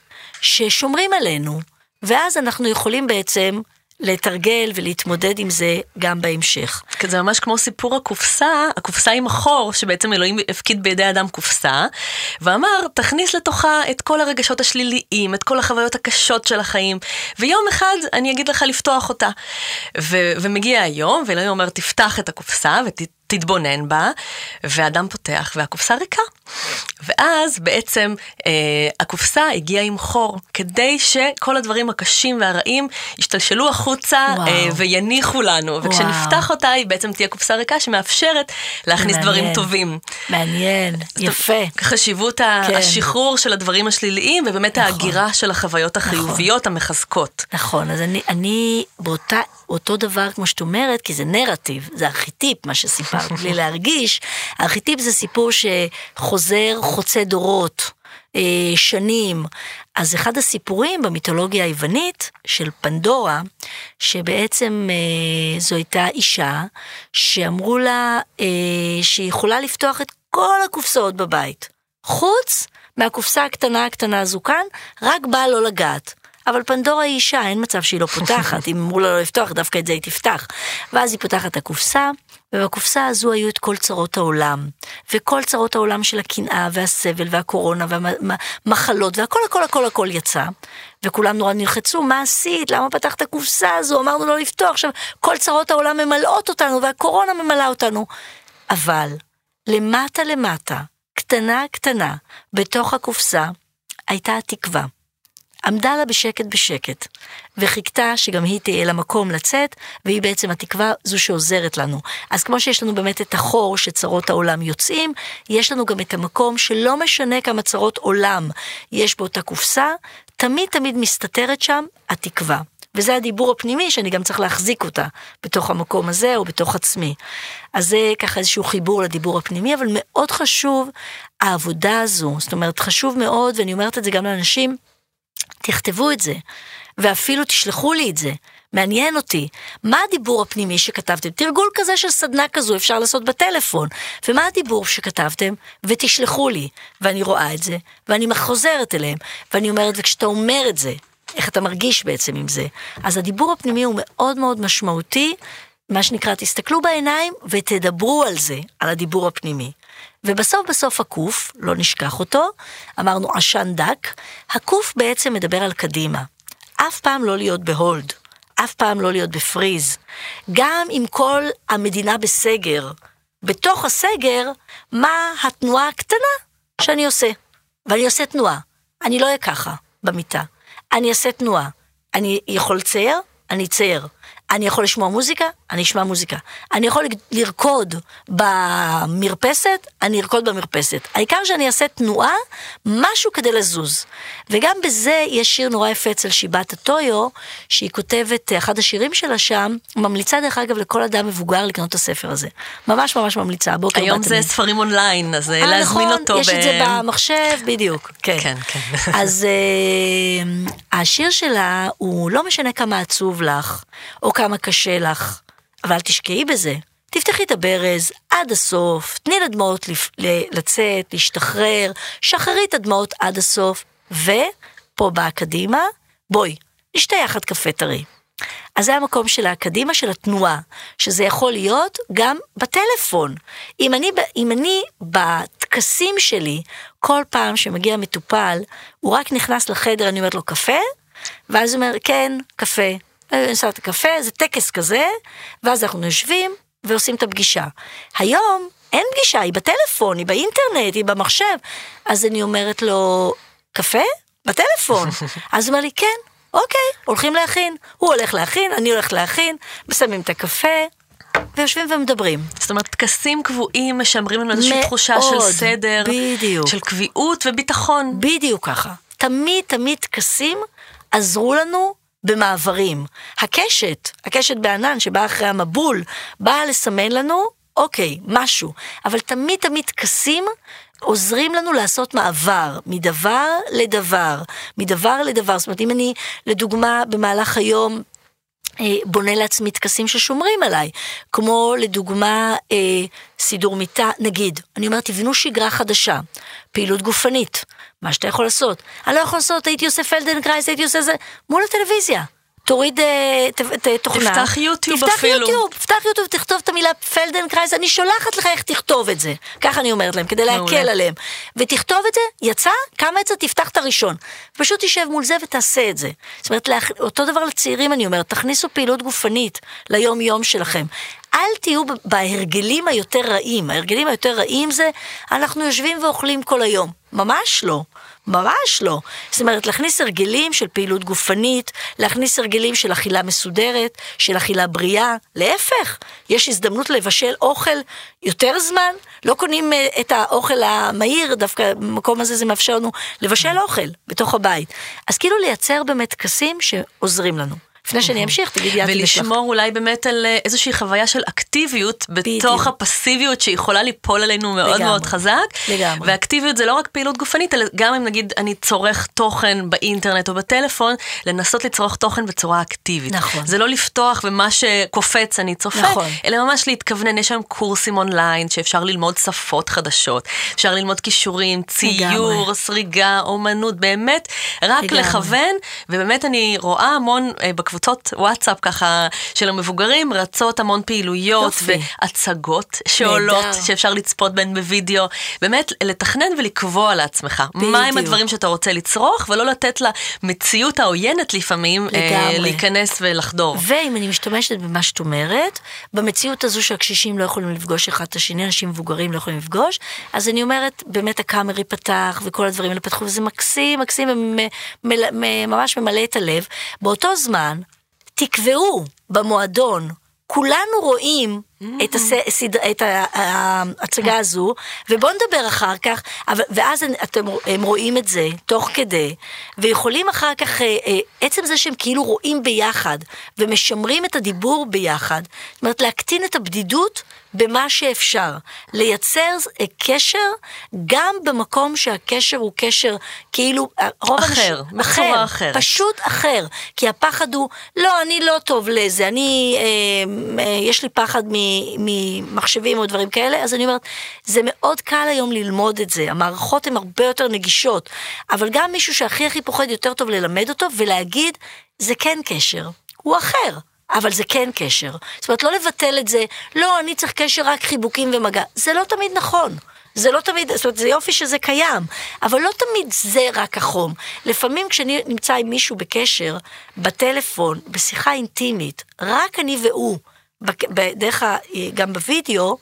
ששומרים עלינו, ואז אנחנו יכולים בעצם לתרגל ולהתמודד עם זה גם בהמשך. כן, זה ממש כמו סיפור הקופסה, הקופסה עם החור, שבעצם אלוהים הפקיד בידי אדם קופסה, ואמר, תכניס לתוכה את כל הרגשות השליליים, את כל החוויות הקשות של החיים, ויום אחד אני אגיד לך לפתוח אותה. ו- ומגיע היום, ואלוהים אומר, תפתח את הקופסה ותתבונן בה, ואדם פותח, והקופסה ריקה. ואז בעצם אה, הקופסה הגיעה עם חור, כדי שכל הדברים הקשים והרעים ישתלשלו החוצה וואו. אה, ויניחו לנו, וכשנפתח אותה היא בעצם תהיה קופסה ריקה שמאפשרת להכניס מעניין. דברים טובים. מעניין, יפה. חשיבות כן. השחרור של הדברים השליליים, ובאמת נכון. ההגירה של החוויות החיוביות המחזקות. נכון, אז אני, אני באותה, אותו דבר כמו שאת אומרת, כי זה נרטיב, זה ארכיטיפ, מה שסיפרת, בלי להרגיש. ארכיטיפ זה סיפור שחוזר חוצה דורות, אה, שנים. אז אחד הסיפורים במיתולוגיה היוונית של פנדורה, שבעצם אה, זו הייתה אישה שאמרו לה אה, שהיא יכולה לפתוח את כל הקופסאות בבית, חוץ מהקופסה הקטנה הקטנה הזו כאן, רק באה לא לגעת. אבל פנדורה היא אישה, אין מצב שהיא לא פותחת, אם אמרו לה לא לפתוח, דווקא את זה היא תפתח. ואז היא פותחת את הקופסה, ובקופסה הזו היו את כל צרות העולם. וכל צרות העולם של הקנאה והסבל והקורונה והמחלות והכל הכל הכל הכל יצא. וכולם נורא נלחצו, מה עשית? למה פתחת הקופסה הזו? אמרנו לא לפתוח. עכשיו, כל צרות העולם ממלאות אותנו והקורונה ממלאה אותנו. אבל, למטה למטה, קטנה קטנה, בתוך הקופסה, הייתה התקווה. עמדה לה בשקט בשקט, וחיכתה שגם היא תהיה לה מקום לצאת, והיא בעצם התקווה זו שעוזרת לנו. אז כמו שיש לנו באמת את החור שצרות העולם יוצאים, יש לנו גם את המקום שלא משנה כמה צרות עולם יש באותה קופסה, תמיד תמיד מסתתרת שם התקווה. וזה הדיבור הפנימי שאני גם צריך להחזיק אותה בתוך המקום הזה או בתוך עצמי. אז זה ככה איזשהו חיבור לדיבור הפנימי, אבל מאוד חשוב העבודה הזו, זאת אומרת חשוב מאוד, ואני אומרת את זה גם לאנשים, תכתבו את זה, ואפילו תשלחו לי את זה. מעניין אותי, מה הדיבור הפנימי שכתבתם? תרגול כזה של סדנה כזו אפשר לעשות בטלפון. ומה הדיבור שכתבתם? ותשלחו לי. ואני רואה את זה, ואני חוזרת אליהם, ואני אומרת, וכשאתה אומר את זה, איך אתה מרגיש בעצם עם זה? אז הדיבור הפנימי הוא מאוד מאוד משמעותי, מה שנקרא, תסתכלו בעיניים ותדברו על זה, על הדיבור הפנימי. ובסוף בסוף הקוף, לא נשכח אותו, אמרנו עשן דק, הקוף בעצם מדבר על קדימה. אף פעם לא להיות בהולד, אף פעם לא להיות בפריז. גם אם כל המדינה בסגר, בתוך הסגר, מה התנועה הקטנה שאני עושה, ואני עושה תנועה. אני לא אהיה ככה במיטה. אני אעשה תנועה. אני יכול לצייר? אני אצייר. אני יכול לשמוע מוזיקה? אני אשמע מוזיקה. אני יכול לרקוד במרפסת? אני ארקוד במרפסת. העיקר שאני אעשה תנועה, משהו כדי לזוז. וגם בזה יש שיר נורא יפה אצל שיבת הטויו, שהיא כותבת, אחד השירים שלה שם, ממליצה דרך אגב לכל אדם מבוגר לקנות את הספר הזה. ממש ממש ממליצה, בוקר היום זה ספרים אונליין, אז אה, להזמין נכון, אותו. יש ב... את זה במחשב, בדיוק. כן, כן. כן. אז uh, השיר שלה, הוא לא משנה כמה עצוב לך, או כמה קשה לך, אבל תשקעי בזה. תפתחי את הברז עד הסוף, תני לדמעות לצאת, להשתחרר, שחררי את הדמעות עד הסוף, ופה באה קדימה, בואי, נשתה יחד קפה טרי. אז זה המקום של הקדימה של התנועה, שזה יכול להיות גם בטלפון. אם אני, אם אני בטקסים שלי, כל פעם שמגיע מטופל, הוא רק נכנס לחדר, אני אומרת לו קפה, ואז הוא אומר, כן, קפה. עושה את הקפה, זה טקס כזה, ואז אנחנו יושבים ועושים את הפגישה. היום אין פגישה, היא בטלפון, היא באינטרנט, היא במחשב. אז אני אומרת לו, קפה? בטלפון. אז הוא אומר לי, כן, אוקיי, הולכים להכין. הוא הולך להכין, אני הולכת להכין, מסיימים את הקפה, ויושבים ומדברים. זאת אומרת, טקסים קבועים משמרים לנו איזושהי תחושה של סדר, בדיוק. של קביעות וביטחון. בדיוק ככה. תמיד תמיד טקסים עזרו לנו במעברים. הקשת, הקשת בענן שבאה אחרי המבול, באה לסמן לנו, אוקיי, משהו. אבל תמיד תמיד טקסים עוזרים לנו לעשות מעבר מדבר לדבר, מדבר לדבר. זאת אומרת, אם אני, לדוגמה, במהלך היום, בונה לעצמי טקסים ששומרים עליי, כמו לדוגמה אה, סידור מיטה, נגיד, אני אומרת, תבנו שגרה חדשה, פעילות גופנית, מה שאתה יכול לעשות. אני לא יכול לעשות, הייתי עושה פלדנקרייס, הייתי עושה זה, מול הטלוויזיה. תוריד uh, תוכנה. תפתח יוטיוב תפתח אפילו. תפתח יוטיוב, תפתח יוטיוב, תכתוב את המילה פלדנקרייס, אני שולחת לך איך תכתוב את זה. ככה אני אומרת להם, כדי להקל עליהם. ותכתוב את זה, יצא, כמה יצא, תפתח את הראשון. פשוט תשב מול זה ותעשה את זה. זאת אומרת, אותו דבר לצעירים אני אומרת, תכניסו פעילות גופנית ליום-יום שלכם. אל תהיו בהרגלים היותר רעים. ההרגלים היותר רעים זה, אנחנו יושבים ואוכלים כל היום. ממש לא. ממש לא. זאת אומרת, להכניס הרגלים של פעילות גופנית, להכניס הרגלים של אכילה מסודרת, של אכילה בריאה, להפך, יש הזדמנות לבשל אוכל יותר זמן, לא קונים אה, את האוכל המהיר, דווקא במקום הזה זה מאפשר לנו לבשל אוכל בתוך הבית. אז כאילו לייצר באמת טקסים שעוזרים לנו. לפני שאני אמשיך, תגידי את ולשמור אולי באמת על אה, איזושהי חוויה של אקטיביות בתוך הפסיביות שיכולה ליפול עלינו מאוד מאוד חזק. לגמרי. ואקטיביות זה לא רק פעילות גופנית, אלא גם אם נגיד אני צורך תוכן באינטרנט או בטלפון, לנסות לצרוך תוכן בצורה אקטיבית. נכון. זה לא לפתוח ומה שקופץ אני צופה, נכון. אלא ממש להתכוונן, יש היום קורסים אונליין שאפשר ללמוד שפות חדשות, אפשר ללמוד כישורים, ציור. סריגה, אומנות, באמת, רק לגמרי. לכוון, ובאמת אני רואה המון אה, בקבוצה. קבוצות וואטסאפ ככה של המבוגרים רצות המון פעילויות יופי. והצגות שעולות, נדע. שאפשר לצפות בהן בווידאו. באמת, לתכנן ולקבוע לעצמך. בדיוק. מהם הדברים שאתה רוצה לצרוך, ולא לתת למציאות העוינת לפעמים אה, להיכנס ולחדור. ואם אני משתמשת במה שאת אומרת, במציאות הזו שהקשישים לא יכולים לפגוש אחד את השני, אנשים מבוגרים לא יכולים לפגוש, אז אני אומרת, באמת הקאמרי פתח וכל הדברים האלה פתחו, וזה מקסים, מקסים, ממש ממלא את הלב. באותו זמן, תקבעו במועדון, כולנו רואים. את, הסד... את ההצגה הזו, ובואו נדבר אחר כך. ואז אתם, הם רואים את זה תוך כדי, ויכולים אחר כך, אה, אה, עצם זה שהם כאילו רואים ביחד, ומשמרים את הדיבור ביחד, זאת אומרת להקטין את הבדידות במה שאפשר, לייצר אה, קשר גם במקום שהקשר הוא קשר כאילו, רוב אחר, אנשים, אחר, אחרת. פשוט אחר, כי הפחד הוא, לא, אני לא טוב לזה, אני, אה, אה, יש לי פחד ממחשבים או דברים כאלה, אז אני אומרת, זה מאוד קל היום ללמוד את זה, המערכות הן הרבה יותר נגישות, אבל גם מישהו שהכי הכי פוחד יותר טוב ללמד אותו ולהגיד, זה כן קשר, הוא אחר. אבל זה כן קשר. זאת אומרת, לא לבטל את זה, לא, אני צריך קשר רק חיבוקים ומגע. זה לא תמיד נכון. זה לא תמיד, זאת אומרת, זה יופי שזה קיים, אבל לא תמיד זה רק החום. לפעמים כשאני נמצא עם מישהו בקשר, בטלפון, בשיחה אינטימית, רק אני והוא, בדרך גם בווידאו,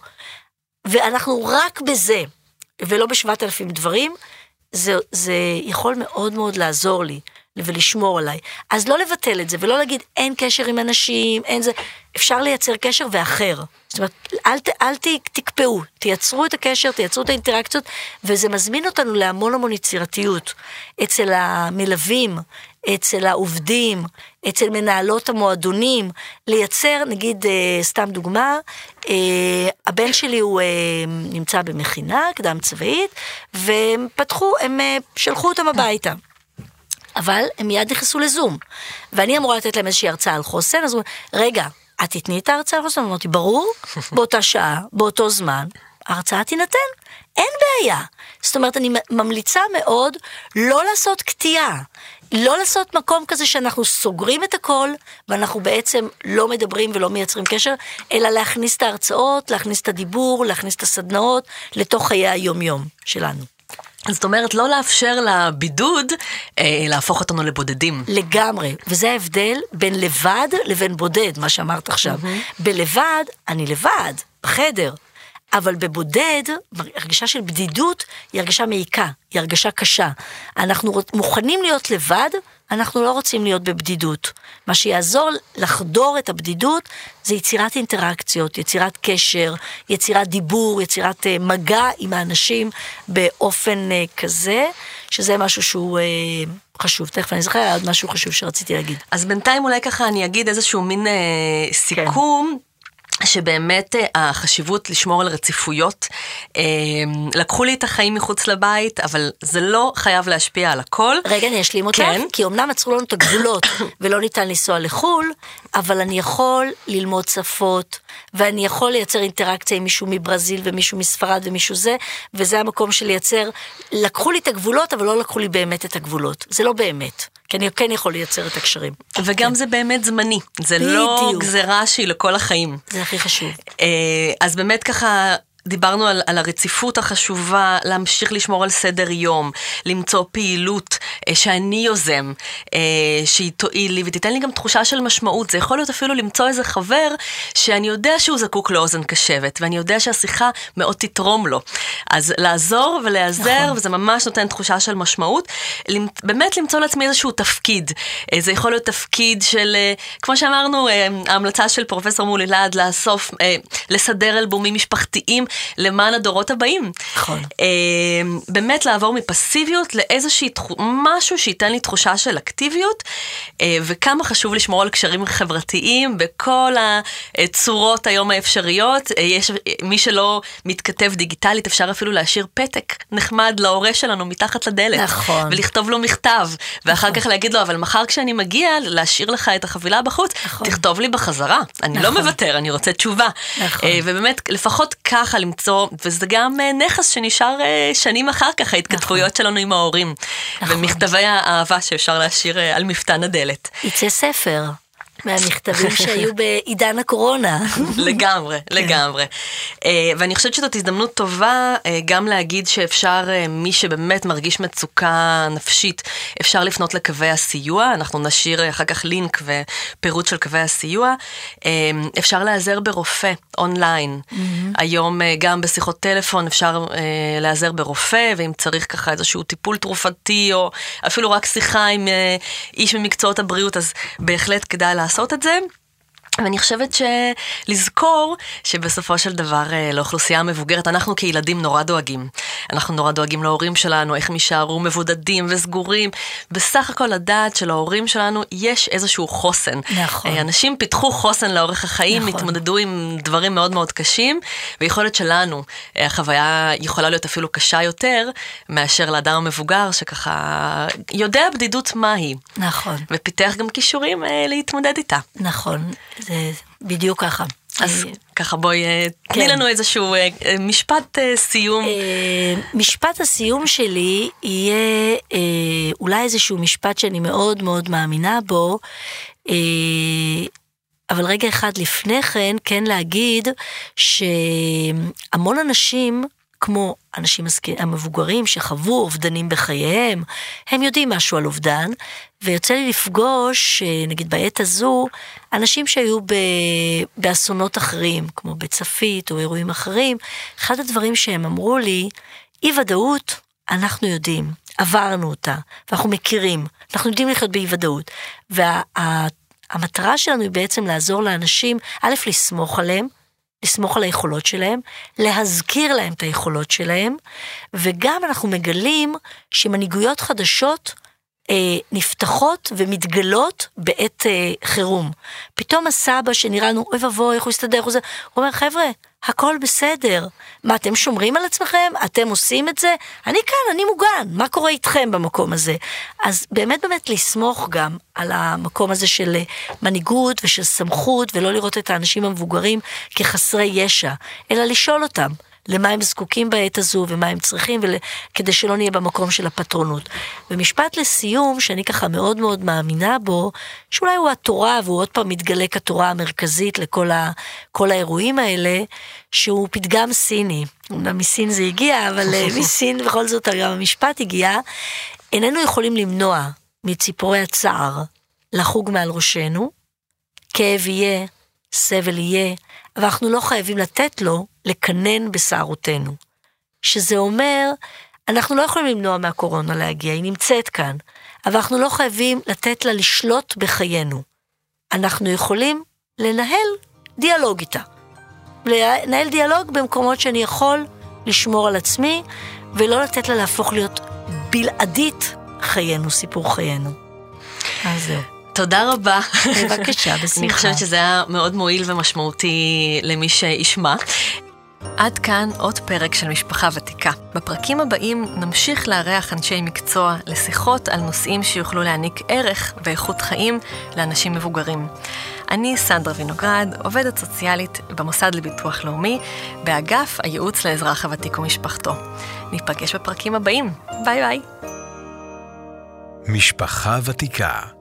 ואנחנו רק בזה, ולא בשבעת אלפים דברים, זה, זה יכול מאוד מאוד לעזור לי ולשמור עליי. אז לא לבטל את זה ולא להגיד אין קשר עם אנשים, אין זה, אפשר לייצר קשר ואחר. זאת אומרת, אל, אל ת, תקפאו, תייצרו את הקשר, תייצרו את האינטראקציות, וזה מזמין אותנו להמון המון יצירתיות. אצל המלווים, אצל העובדים, אצל מנהלות המועדונים, לייצר, נגיד, אה, סתם דוגמה, אה, הבן שלי הוא אה, נמצא במכינה קדם צבאית, והם פתחו, הם שלחו אותם הביתה. אבל הם מיד נכנסו לזום, ואני אמורה לתת להם איזושהי הרצאה על חוסן, אז הוא אומר, רגע, את תתני את ההרצאה על חוסן? אמרתי, ברור, באותה שעה, באותו זמן, ההרצאה תינתן, אין בעיה. זאת אומרת, אני ממליצה מאוד לא לעשות קטיעה. לא לעשות מקום כזה שאנחנו סוגרים את הכל, ואנחנו בעצם לא מדברים ולא מייצרים קשר, אלא להכניס את ההרצאות, להכניס את הדיבור, להכניס את הסדנאות לתוך חיי היום-יום שלנו. זאת אומרת, לא לאפשר לבידוד אה, להפוך אותנו לבודדים. לגמרי, וזה ההבדל בין לבד לבין בודד, מה שאמרת עכשיו. Mm-hmm. בלבד, אני לבד, בחדר. אבל בבודד, הרגשה של בדידות היא הרגשה מעיקה, היא הרגשה קשה. אנחנו מוכנים להיות לבד, אנחנו לא רוצים להיות בבדידות. מה שיעזור לחדור את הבדידות זה יצירת אינטראקציות, יצירת קשר, יצירת דיבור, יצירת אה, מגע עם האנשים באופן אה, כזה, שזה משהו שהוא... אה, חשוב, תכף אני זוכר עוד משהו חשוב שרציתי להגיד. אז בינתיים אולי ככה אני אגיד איזשהו מין אה, סיכום. כן. שבאמת אה, החשיבות לשמור על רציפויות, אה, לקחו לי את החיים מחוץ לבית, אבל זה לא חייב להשפיע על הכל. רגע, אני אשלים אותך, כן. כי אמנם עצרו לנו את הגבולות ולא ניתן לנסוע לחו"ל, אבל אני יכול ללמוד שפות, ואני יכול לייצר אינטראקציה עם מישהו מברזיל ומישהו מספרד ומישהו זה, וזה המקום של לייצר, לקחו לי את הגבולות, אבל לא לקחו לי באמת את הגבולות. זה לא באמת. כי אני כן יכול לייצר את הקשרים. וגם כן. זה באמת זמני, זה לא בדיוק. לא גזירה שהיא לכל החיים. זה הכי חשוב. אה, אז באמת ככה... דיברנו על, על הרציפות החשובה, להמשיך לשמור על סדר יום, למצוא פעילות אה, שאני יוזם, אה, שהיא תועיל לי ותיתן לי גם תחושה של משמעות. זה יכול להיות אפילו למצוא איזה חבר שאני יודע שהוא זקוק לאוזן קשבת, ואני יודע שהשיחה מאוד תתרום לו. אז לעזור ולהיעזר, נכון. וזה ממש נותן תחושה של משמעות. באמת למצוא לעצמי איזשהו תפקיד. אה, זה יכול להיות תפקיד של, אה, כמו שאמרנו, אה, ההמלצה של פרופסור מולי לעד לאסוף, אה, לסדר אלבומים משפחתיים. למען הדורות הבאים. נכון. אמ, באמת לעבור מפסיביות לאיזושהי, משהו שייתן לי תחושה של אקטיביות, אה, וכמה חשוב לשמור על קשרים חברתיים בכל הצורות היום האפשריות. אה, יש, מי שלא מתכתב דיגיטלית, אפשר אפילו להשאיר פתק נחמד להורה שלנו מתחת לדלת. נכון. ולכתוב לו מכתב, ואחר נכון. כך להגיד לו, אבל מחר כשאני מגיע, להשאיר לך את החבילה בחוץ, נכון. תכתוב לי בחזרה. אני לא נכון. לא מוותר, אני רוצה תשובה. נכון. אה, ובאמת, לפחות ככה למצוא, וזה גם אה, נכס שנשאר אה, שנים אחר כך, ההתכתבויות נכון. שלנו עם ההורים. נכון. ומכתבי האהבה שאפשר להשאיר אה, על מפתן הדלת. יצא ספר. מהמכתבים שהיו בעידן הקורונה. לגמרי, כן. לגמרי. אה, ואני חושבת שזאת הזדמנות טובה אה, גם להגיד שאפשר, אה, מי שבאמת מרגיש מצוקה נפשית, אפשר לפנות לקווי הסיוע, אנחנו נשאיר אחר כך לינק ופירוט של קווי הסיוע. אפשר להיעזר ברופא אונליין. היום גם בשיחות טלפון אפשר להיעזר ברופא, ואם צריך ככה איזשהו טיפול תרופתי, או אפילו רק שיחה עם איש ממקצועות הבריאות, אז בהחלט כדאי לעשות. את זה. ואני חושבת שלזכור שבסופו של דבר אה, לאוכלוסייה המבוגרת, אנחנו כילדים נורא דואגים. אנחנו נורא דואגים להורים שלנו, איך הם יישארו מבודדים וסגורים. בסך הכל לדעת שלהורים שלנו יש איזשהו חוסן. נכון. אה, אנשים פיתחו חוסן לאורך החיים, נכון. התמודדו עם דברים מאוד מאוד קשים, ויכול להיות שלנו אה, החוויה יכולה להיות אפילו קשה יותר מאשר לאדם המבוגר, שככה יודע בדידות מהי. נכון. ופיתח גם כישורים להתמודד איתה. נכון. זה בדיוק ככה. אז ככה בואי, אה, תני כן. לנו איזשהו אה, אה, משפט סיום. משפט הסיום שלי יהיה אולי איזשהו משפט שאני מאוד מאוד מאמינה בו, אבל רגע אחד לפני כן, כן להגיד שהמון אנשים כמו אנשים המבוגרים שחוו אובדנים בחייהם, הם יודעים משהו על אובדן, ויוצא לי לפגוש, אה, נגיד בעת הזו, אנשים שהיו ב... באסונות אחרים, כמו בצפית או אירועים אחרים, אחד הדברים שהם אמרו לי, אי ודאות, אנחנו יודעים, עברנו אותה, ואנחנו מכירים, אנחנו יודעים לחיות באי ודאות. וה, שלנו היא בעצם לעזור לאנשים, א', לסמוך עליהם, לסמוך על היכולות שלהם, להזכיר להם את היכולות שלהם, וגם אנחנו מגלים שמנהיגויות חדשות נפתחות ומתגלות בעת אה, חירום. פתאום הסבא שנראה לנו, אוי ואבוי, איך הוא יסתדר, הוא אומר, חבר'ה, הכל בסדר. מה, אתם שומרים על עצמכם? אתם עושים את זה? אני כאן, אני מוגן, מה קורה איתכם במקום הזה? אז באמת באמת לסמוך גם על המקום הזה של אה, מנהיגות ושל סמכות, ולא לראות את האנשים המבוגרים כחסרי ישע, אלא לשאול אותם. למה הם זקוקים בעת הזו ומה הם צריכים, ול... כדי שלא נהיה במקום של הפטרונות. ומשפט לסיום, שאני ככה מאוד מאוד מאמינה בו, שאולי הוא התורה, והוא עוד פעם מתגלה כתורה המרכזית לכל ה... האירועים האלה, שהוא פתגם סיני. אמנם מסין זה הגיע, אבל אה, מסין בכל זאת גם המשפט הגיע. איננו יכולים למנוע מציפורי הצער לחוג מעל ראשנו, כאב יהיה, סבל יהיה, אבל אנחנו לא חייבים לתת לו לקנן בשערותינו. שזה אומר, אנחנו לא יכולים למנוע מהקורונה להגיע, היא נמצאת כאן, אבל אנחנו לא חייבים לתת לה לשלוט בחיינו. אנחנו יכולים לנהל דיאלוג איתה. לנהל דיאלוג במקומות שאני יכול לשמור על עצמי, ולא לתת לה להפוך להיות בלעדית חיינו, סיפור חיינו. אז זהו. תודה רבה. בבקשה, בשמחה. אני חושבת שזה היה מאוד מועיל ומשמעותי למי שישמע. עד כאן עוד פרק של משפחה ותיקה. בפרקים הבאים נמשיך לארח אנשי מקצוע לשיחות על נושאים שיוכלו להעניק ערך ואיכות חיים לאנשים מבוגרים. אני סנדרה וינוגרד, עובדת סוציאלית במוסד לביטוח לאומי, באגף הייעוץ לאזרח הוותיק ומשפחתו. ניפגש בפרקים הבאים. ביי ביי. משפחה ותיקה